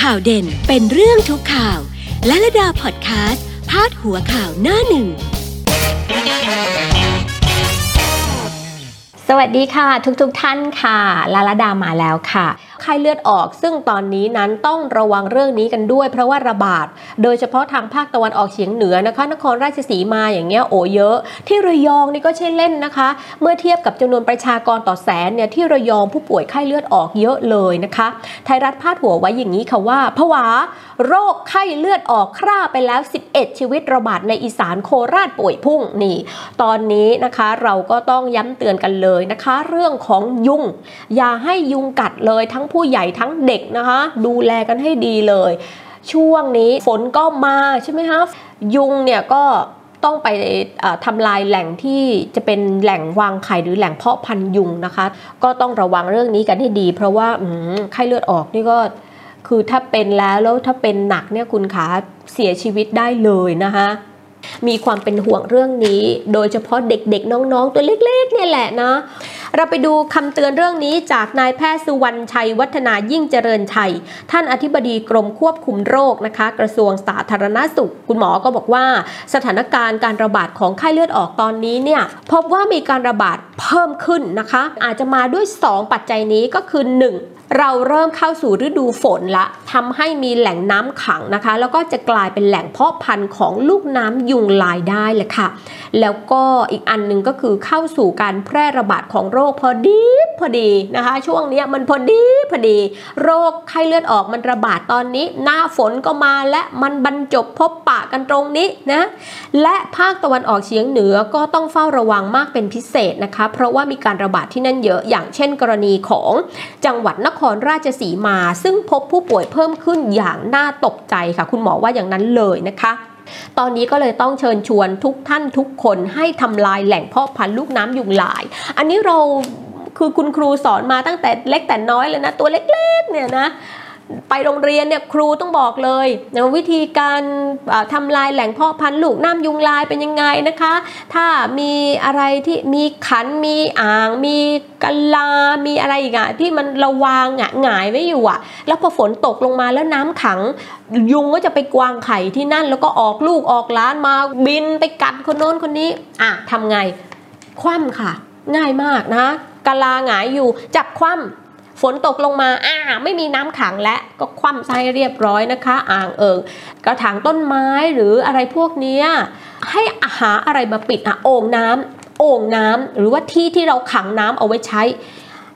ข่าวเด่นเป็นเรื่องทุกข่าว และระดาพอดแคสต์พาดหัวข่าวหน้าหนึ่ง สวัสดีค่ะทุกๆทท่านค่ะลาลาดามาแล้วค่ะ ไข้เลือดออก ซึ่งตอนนี้นั้นต้องระวังเรื่องนี้กันด้วย เพราะว่าระบาด โดยเฉพาะทางภาคตะวันออกเฉียงเหนือนะคะ นครราชสีมาอย่างเงี้ยโอเยอะ ที่ระยองนี่ก็ใช่เล่นนะคะ เมื่อเทียบกับจำนวนประชากรต่อแสนเนี่ยที่ระยองผู้ป่วยไข้เลือดออกเยอะเลยนะคะ ไทยรัฐพาดหัวไว้อย่างนี้ค่ะว่าผวาโรคไข้เลือดออกคร่าไปแล้ว 11 ชีวิตระบาดในอีสานโคราชป่วยพุ่งนี่ ตอนนี้นะคะเราก็ต้องย้ำเตือนกันเลยนะคะ เรื่องของยุง อย่าให้ยุงกัดเลยทั้งผู้ใหญ่ทั้งเด็กนะคะ ดูแลกันให้ดีเลย ช่วงนี้ฝนก็มาใช่ไหมคะยุงเนี่ยก็ต้องไปทำลายแหล่งที่จะเป็นแหล่งวางไข่หรือแหล่งเพาะพันธุ์ยุงนะคะ ก็ต้องระวังเรื่องนี้กันให้ดี เพราะว่าไข้เลือดออกนี่ก็คือถ้าเป็นแล้วแล้วถ้าเป็นหนักเนี่ยคุณขาเสียชีวิตได้เลยนะคะ มีความเป็นห่วงเรื่องนี้ โดยเฉพาะเด็กๆ น้องๆ ตัวเล็กๆเนี่ยแหละนะ เราไปดูคำเตือนเรื่องนี้จากนายแพทย์สุวรรณชัย วัฒนายิ่งเจริญชัย ท่านอธิบดีกรมควบคุมโรคนะคะ กระทรวงสาธารณาสุข คุณหมอก็บอกว่า สถานการณ์การระบาดของไข้เลือดออกตอนนี้เนี่ยพบว่ามีการระบาดเพิ่มขึ้นนะคะ อาจจะมาด้วย 2 ปัจจัยนี้ก็คือ 1 เราเริ่มเข้าสู่ฤดูฝนละทำให้มีแหล่งน้ำขังนะคะ แล้วก็จะกลายเป็นแหล่งเพาะพันธุ์ของลูกน้ำยุงลายได้เลยค่ะ แล้วก็อีกอันนึงก็คือเข้าสู่การแพร่ระบาดของโรคพอดีพอดีนะคะ ช่วงนี้มันพอดีพอดี โรคไข้เลือดออกมันระบาดตอนนี้ หน้าฝนก็มาและมันบรรจบพบปะกันตรงนี้นะและภาคตะวันออกเฉียงเหนือก็ต้องเฝ้าระวังมากเป็นพิเศษนะคะ เพราะว่ามีการระบาดที่นั่นเยอะอย่างเช่นกรณีของจังหวัดนครราชสีมา ซึ่งพบผู้ป่วยเพิ่มขึ้นอย่างน่าตกใจค่ะ คุณหมอว่าอย่างนั้นเลยนะคะ ตอนนี้ก็เลยต้องเชิญชวนทุกท่านทุกคนให้ทำลายแหล่งเพาะพันธุ์ลูกน้ำยุงลาย อันนี้เราคือคุณครูสอนมาตั้งแต่เล็กแต่น้อยเลยนะ ตัวเล็กๆเนี่ยนะ ไปโรงเรียนเนี่ยครูต้องบอกเลยนะวิธีการทำลายแหล่งเพาะพันธุ์ลูกน้ำยุงลายเป็นยังไงนะคะ ถ้ามีอะไรที่มีขันมีอ่าง มีกะลา มีอะไรอีกอะที่มันระวางอะหงายไว้อยู่อะแล้วพอฝนตกลงมาแล้วน้ำขัง ยุงก็จะไปกวางไข่ที่นั่น แล้วก็ออกลูกออกล้านมาบินไปกัดคนโน้นคนนี้อะทำไง คว่ำค่ะ ง่ายมากนะกะลาหงายอยู่จับคว่ำ ฝนตกลงมาอ่าไม่มีน้ำขังและก็คว่ำไส้เรียบร้อยนะคะ อ่างเอิงกระถางต้นไม้หรืออะไรพวกนี้ให้หาอะไรมาปิดอะโอ่งน้ำโอ่งน้ำหรือว่าที่ที่เราขังน้ำเอาไว้ใช้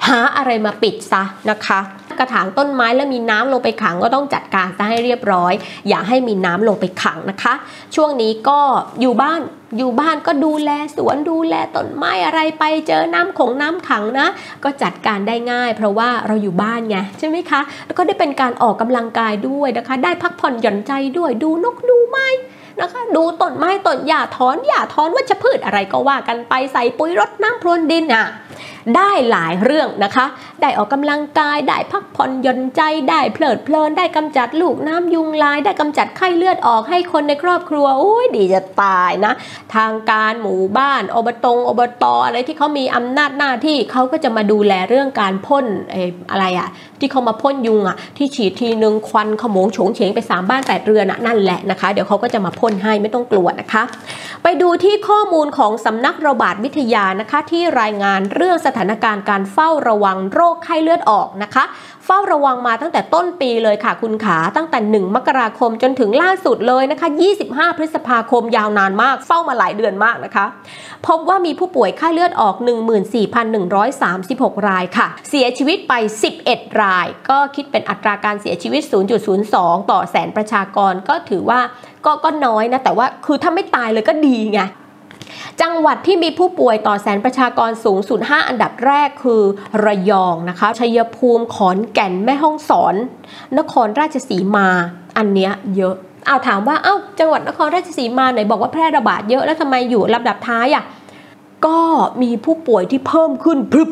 หาอะไรมาปิดซะนะคะ กระถางต้นไม้แล้วมีน้ำลงไปขังก็ต้องจัดการซะให้เรียบร้อย อย่าให้มีน้ำลงไปขังนะคะ ช่วงนี้ก็อยู่บ้านอยู่บ้านก็ดูแลสวนดูแลต้นไม้อะไรไปเจอน้ำของน้ำขังนะ ก็จัดการได้ง่าย เพราะว่าเราอยู่บ้านไงใช่ไหมคะ แล้วก็ได้เป็นการออกกำลังกายด้วยนะคะ ได้พักผ่อนหย่อนใจด้วยดูนกดูไม้ นะคะ ดูต้นไม้ต้นหญ้าถอนหญ้าถอนวัชพืชอะไรก็ว่ากันไปใส่ปุ๋ยรดน้ำพรวนดินอะได้หลายเรื่องนะคะ ได้ออกกำลังกาย ได้พักผ่อนหย่อนใจ ได้เพลิดเพลิน ได้กำจัดลูกน้ำยุงลาย ได้กำจัดไข้เลือดออกให้คนในครอบครัว โอ้ยดีจะตายนะ ทางการหมู่บ้าน อบตงอบตอะไรที่เขามีอำนาจหน้าที่เขาก็จะมาดูแลเรื่องการพ่นอะไรอะที่เขามาพ่นยุงอะที่ฉีดทีนึงควันขโมงโฉงเฉงไปสามบ้านแปดเรือนะนั่นแหละนะคะ เดี๋ยวเขาก็จะมาพ่นให้ไม่ต้องกลัวนะคะ ไปดูที่ข้อมูลของสำนักระบาดวิทยานะคะ ที่รายงานเรื่องสถานการณ์การเฝ้าระวังโรคไข้เลือดออกนะคะ เฝ้าระวังมาตั้งแต่ต้นปีเลยค่ะคุณขาตั้งแต่ 1 มกราคมจนถึงล่าสุดเลยนะคะ 25 พฤษภาคมยาวนานมาก เฝ้ามาหลายเดือนมากนะคะ พบว่ามีผู้ป่วยไข้เลือดออก 14,136 รายค่ะ เสียชีวิตไป 11 ราย ก็คิดเป็นอัตราการเสียชีวิต 0.02 ต่อแสนประชากรก็ถือว่าก็ก็น้อยนะ แต่ว่าคือถ้าไม่ตายเลยก็ดีไงจังหวัดที่มีผู้ป่วยต่อแสนประชากรสูงสุด 5 อันดับแรกคือ ระยองนะคะชัยภูมิขอนแก่นแม่ฮ่องสอน นครราชสีมา อันเนี้ยเยอะเอาถามว่าเอา้าจังหวัดนครราชสีมาไหนบอกว่าแพร่ระบาดเยอะแล้วทำไมอยู่ลำดับท้ายอะก็มีผู้ป่วยที่เพิ่มขึ้นพรึบ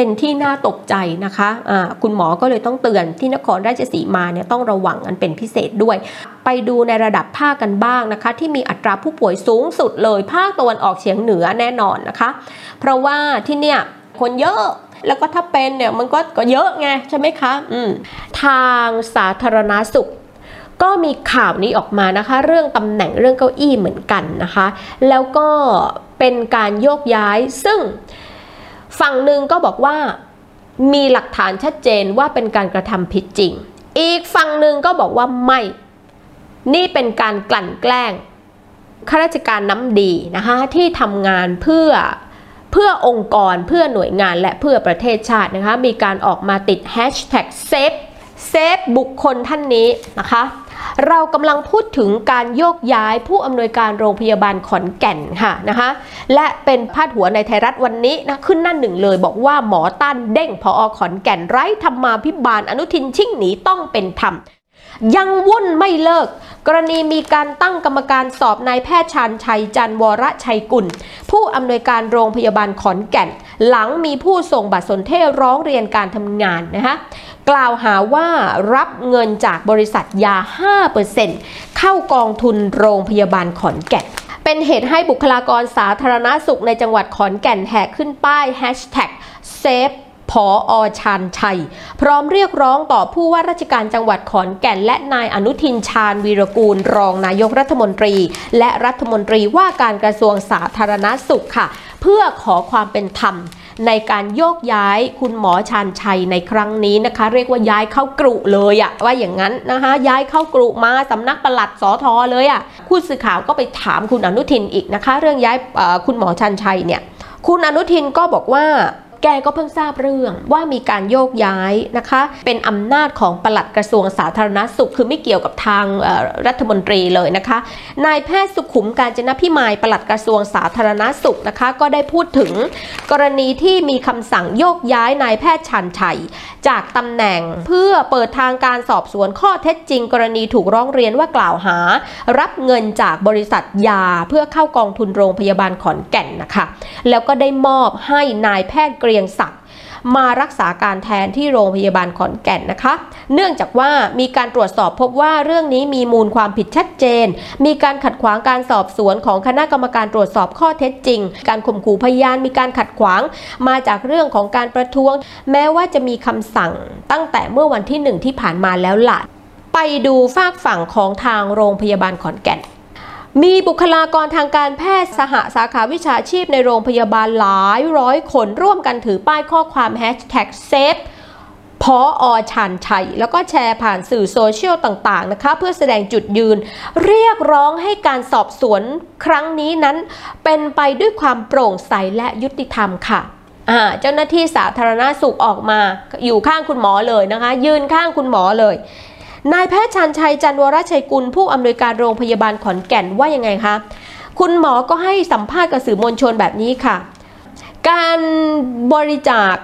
เป็นที่น่าตกใจนะคะะคุณหมอก็เลยต้องเตือนที่นครราชสีมาเนี่ยต้องระวังกันเป็นพิเศษด้วย ไปดูในระดับภาคกันบ้างนะคะ ที่มีอัตราผู้ป่วยสูงสุดเลยภาคตะวันออกเฉียงเหนือแน่นอนนะคะ เพราะว่าที่เนี่ยคนเยอะแล้วก็ถ้าเป็นเนี่ยมันก็ก็เยอะไงใช่ไหมคะอืมทางสาธารณาสุข ก็มีข่าวนี้ออกมานะคะ เรื่องตำแหน่งเรื่องเก้าอี้เหมือนกันนะคะ แล้วก็เป็นการโยกย้ายซึ่ง ฝั่งหนึ่งก็บอกว่ามีหลักฐานชัดเจนว่าเป็นการกระทำผิดจริง อีกฝั่งหนึ่งก็บอกว่าไม่ นี่เป็นการกลั่นแกล้งข้าราชการน้ำดีนะคะที่ทำงานเพื่อเพื่อองค์กรเพื่อหน่วยงานและเพื่อประเทศชาตินะคะมีการออกมาติด hashtag save เซฟบุคคลท่านนี้นะคะ เรากำลังพูดถึงการโยกย้ายผู้อำนวยการโรงพยาบาลขอนแก่นค่ะนะคะและเป็นพาดหัวในไทยรัฐวันนี้นะขึ้นหน้าหนึ่งเลย บอกว่าหมอต้านเด้งพออขอนแก่นไร้ธรรมาพิบาลอนุทินชิ่งหนีต้องเป็นธรรมยังวุ่นไม่เลิก กรณีมีการตั้งกรรมการสอบนายแพทย์ชาญชัยจันวรชัยกุล ผู้อำนวยการโรงพยาบาลขอนแก่น หลังมีผู้ส่งบัตรสนเทศร้องเรียนการทำงานนะคะ กล่าวหาว่ารับเงินจากบริษัทยา 5%เข้ากองทุนโรงพยาบาลขอนแก่นเป็นเหตุให้บุคลากรสาธารณาสุขในจังหวัดขอนแก่นแหกขึ้นป้าย hashtag save ผออชานชัย พร้อมเรียกร้องต่อผู้ว่าราชการจังหวัดขอนแก่น และนายอนุทินชาญวีรกูล รองนายกรัฐมนตรี และรัฐมนตรีว่าการกระทรวงสาธารณาสุขค่ะ เพื่อขอความเป็นธรรม ในการโยกย้ายคุณหมอชานชัยในครั้งนี้นะคะ เรียกว่าย้ายเข้ากรุเลยอะว่าอย่างนั้นนะคะย้ายเข้ากรุมาสำนักปลัดสอทอเลยอะผู้สื่อข่าวก็ไปถามคุณอนุทินอีกนะคะ เรื่องย้ายคุณหมอชานชัยเนี่ยคุณอนุทินก็บอกว่า แกก็เพิ่งทราบเรื่องว่ามีการโยกย้ายนะคะ เป็นอำนาจของปลัดกระทรวงสาธารณสุข คือไม่เกี่ยวกับทางรัฐมนตรีเลยนะคะ นายแพทย์สุขุมการจนพิมายปลัดกระทรวงสาธารณสุขนะคะ ก็ได้พูดถึงกรณีที่มีคำสั่งโยกย้ายนายแพทย์ชันชัย จากตำแหน่งเพื่อเปิดทางการสอบสวนข้อเท็จจริง กรณีถูกร้องเรียนว่ากล่าวหา รับเงินจากบริษัทยาเพื่อเข้ากองทุนโรงพยาบาลขอนแก่นนะคะ แล้วก็ได้มอบให้นายแพทย์รียงศักดิ์มารักษาการแทนที่โรงพยาบาลขอนแก่นนะคะ เนื่องจากว่ามีการตรวจสอบพบว่าเรื่องนี้มีมูลความผิดชัดเจน มีการขัดขวางการสอบสวนของคณะกรรมการตรวจสอบข้อเท็จจริง การข่มขู่พยานมีการขัดขวาง มาจากเรื่องของการประท้วง แม้ว่าจะมีคำสั่งตั้งแต่เมื่อวันที่หนึ่งที่ผ่านมาแล้วล่ะไปดูฝากฝั่งของทางโรงพยาบาลขอนแก่น มีบุคลากรทางการแพทย์สหสาขาวิชาชีพในโรงพยาบาลหลายร้อยคนร่วมกันถือป้ายข้อความ hashtag save พออชันชัย แล้วก็แชร์ผ่านสื่อโซเชียลต่างๆนะคะ เพื่อแสดงจุดยืน เรียกร้องให้การสอบสวนครั้งนี้นั้น เป็นไปด้วยความโปร่งใสและยุติธรรมค่ะเจ้าหน้าที่สาธารณาสุขออกมาอยู่ข้างคุณหมอเลยนะคะ ยืนข้างคุณหมอเลย นายแพทย์ชันชัยจันวรชัยกุลผู้อำนวยการโรงพยาบาลขอนแก่นว่ายังไงคะ คุณหมอก็ให้สัมภาษณ์กับสื่อมวลชนแบบนี้ค่ะ การบริจาค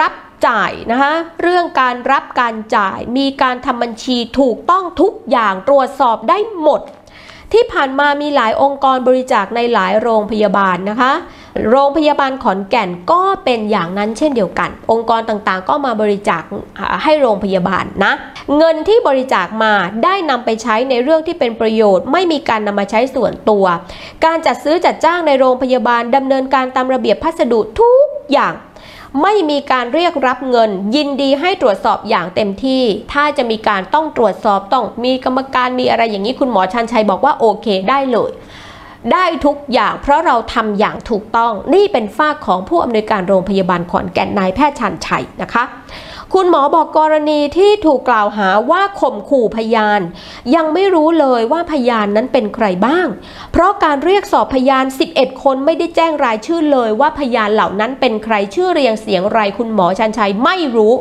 รับจ่ายนะคะเรื่องการรับการจ่ายมีการทำบัญชีถูกต้องทุกอย่างตรวจสอบได้หมด ที่ผ่านมามีหลายองค์กรบริจาคในหลายโรงพยาบาลนะคะ โรงพยาบาลขอนแก่นก็เป็นอย่างนั้นเช่นเดียวกัน องค์กรต่างๆ ก็มาบริจาคให้โรงพยาบาลนะ เงินที่บริจาคมาได้นำไปใช้ในเรื่องที่เป็นประโยชน์ ไม่มีการนำมาใช้ส่วนตัว การจัดซื้อจัดจ้างในโรงพยาบาลดำเนินการตามระเบียบพัสดุทุกอย่างไม่มีการเรียกรับเงิน ยินดีให้ตรวจสอบอย่างเต็มที่ ถ้าจะมีการต้องตรวจสอบต้องมีกรรมการมีอะไรอย่างนี้คุณหมอชันชัยบอกว่าโอเคได้เลย ได้ทุกอย่างเพราะเราทำอย่างถูกต้องนี่เป็นฝ้าของผู้อำนวยการโรงพยาบาลขอนแก่นนายแพทย์ชันชัยนะคะ คุณหมอบอกกรณีที่ถูกกล่าวหาว่าข่มขู่พยาน ยังไม่รู้เลยว่าพยานนั้นเป็นใครบ้าง เพราะการเรียกสอบพยาน 11 คนไม่ได้แจ้งรายชื่อเลยว่าพยานเหล่านั้นเป็นใครชื่อเรียงเสียงไรคุณหมอชันชัยไม่รู้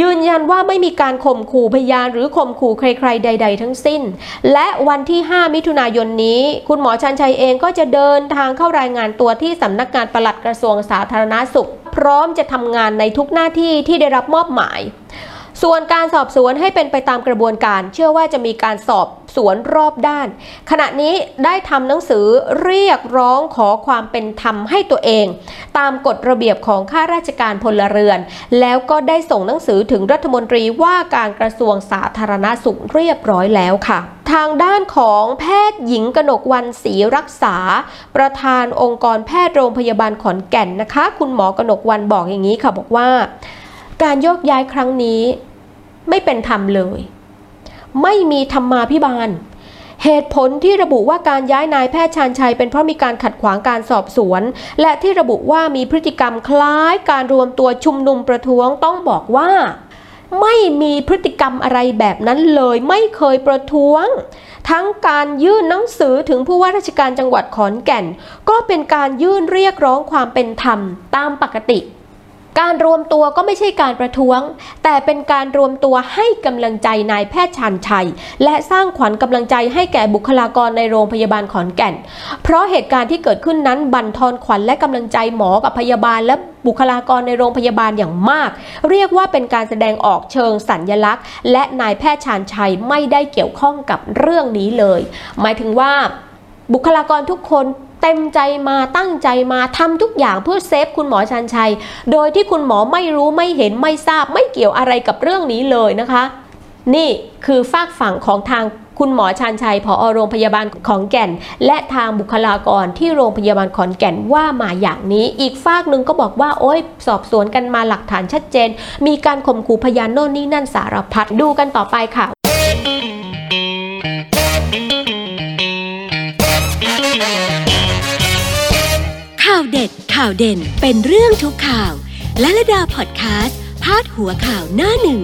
ยืนยันว่าไม่มีการข่มขู่พยานหรือข่มขู่ใคร ๆ ใด ๆ ทั้งสิ้น และวันที่ 5 มิถุนายนนี้ คุณหมอชันชัยเองก็จะเดินทางเข้ารายงานตัวที่สำนักงานปลัดกระทรวงสาธารณาสุข พร้อมจะทำงานในทุกหน้าที่ที่ได้รับมอบหมาย ส่วนการสอบสวนให้เป็นไปตามกระบวนการ เชื่อว่าจะมีการสอบสวนรอบด้าน ขณะนี้ได้ทำหนังสือเรียกร้องขอความเป็นธรรมให้ตัวเอง ตามกฎระเบียบของข้าราชการพลเรือน แล้วก็ได้ส่งหนังสือถึงรัฐมนตรีว่าการกระทรวงสาธารณสุขเรียบร้อยแล้วค่ะ ทางด้านของแพทย์หญิงกนกวันศรีรักษา ประธานองค์กรแพทย์โรงพยาบาลขอนแก่นนะคะ คุณหมอกนกวันบอกอย่างนี้ค่ะบอกว่า การโยกย้ายครั้งนี้ไม่เป็นธรรมเลย ไม่มีธรรมาภิบาล เหตุผลที่ระบุว่าการย้ายนายแพทย์ชาญชัย เป็นเพราะมีการขัดขวางการสอบสวน และที่ระบุว่ามีพฤติกรรมคล้ายการรวมตัวชุมนุมประท้วงต้องบอกว่า ไม่มีพฤติกรรมอะไรแบบนั้นเลย ไม่เคยประท้วง ทั้งการยื่นหนังสือถึงผู้ว่าราชการจังหวัดขอนแก่น ก็เป็นการยื่นเรียกร้องความเป็นธรรมตามปกติ การรวมตัวก็ไม่ใช่การประท้วง แต่เป็นการรวมตัวให้กำลังใจนายแพทย์ชันชัย และสร้างขวัญกำลังใจให้แก่บุคลากรในโรงพยาบาลขอนแก่น เพราะเหตุการณ์ที่เกิดขึ้นนั้นบั่นทอนขวัญและกำลังใจหมอกับพยาบาลและบุคลากรในโรงพยาบาลอย่างมาก เรียกว่าเป็นการแสดงออกเชิงสัญญลักษณ์ และนายแพทย์ชาญชัยไม่ได้เกี่ยวข้องกับเรื่องนี้เลย หมายถึงว่าบุคลากรทุกคน ต็มใจมาตั้งใจมาทำทุกอย่างเพื่อเซฟคุณหมอชันชัย โดยที่คุณหมอไม่รู้ไม่เห็นไม่ทราบไม่เกี่ยวอะไรกับเรื่องนี้เลยนะคะ นี่คือฝากฝั่งของทางคุณหมอชันชัยผอโรงพยาบาลขอนแก่น และทางบุคลากรที่โรงพยาบาลขอนแก่นว่ามาอย่างนี้ อีกฝากหนึ่งก็บอกว่าโอ๊ยสอบสวนกันมาหลักฐานชัดเจน มีการข่มขู่พยานโน่นนี่นั่นสารพัดดูกันต่อไปค่ะ เด็ดข่าวเด่นเป็นเรื่องทุกข่าว และระดาพอดแคสต์พาดหัวข่าวหน้าหนึ่ง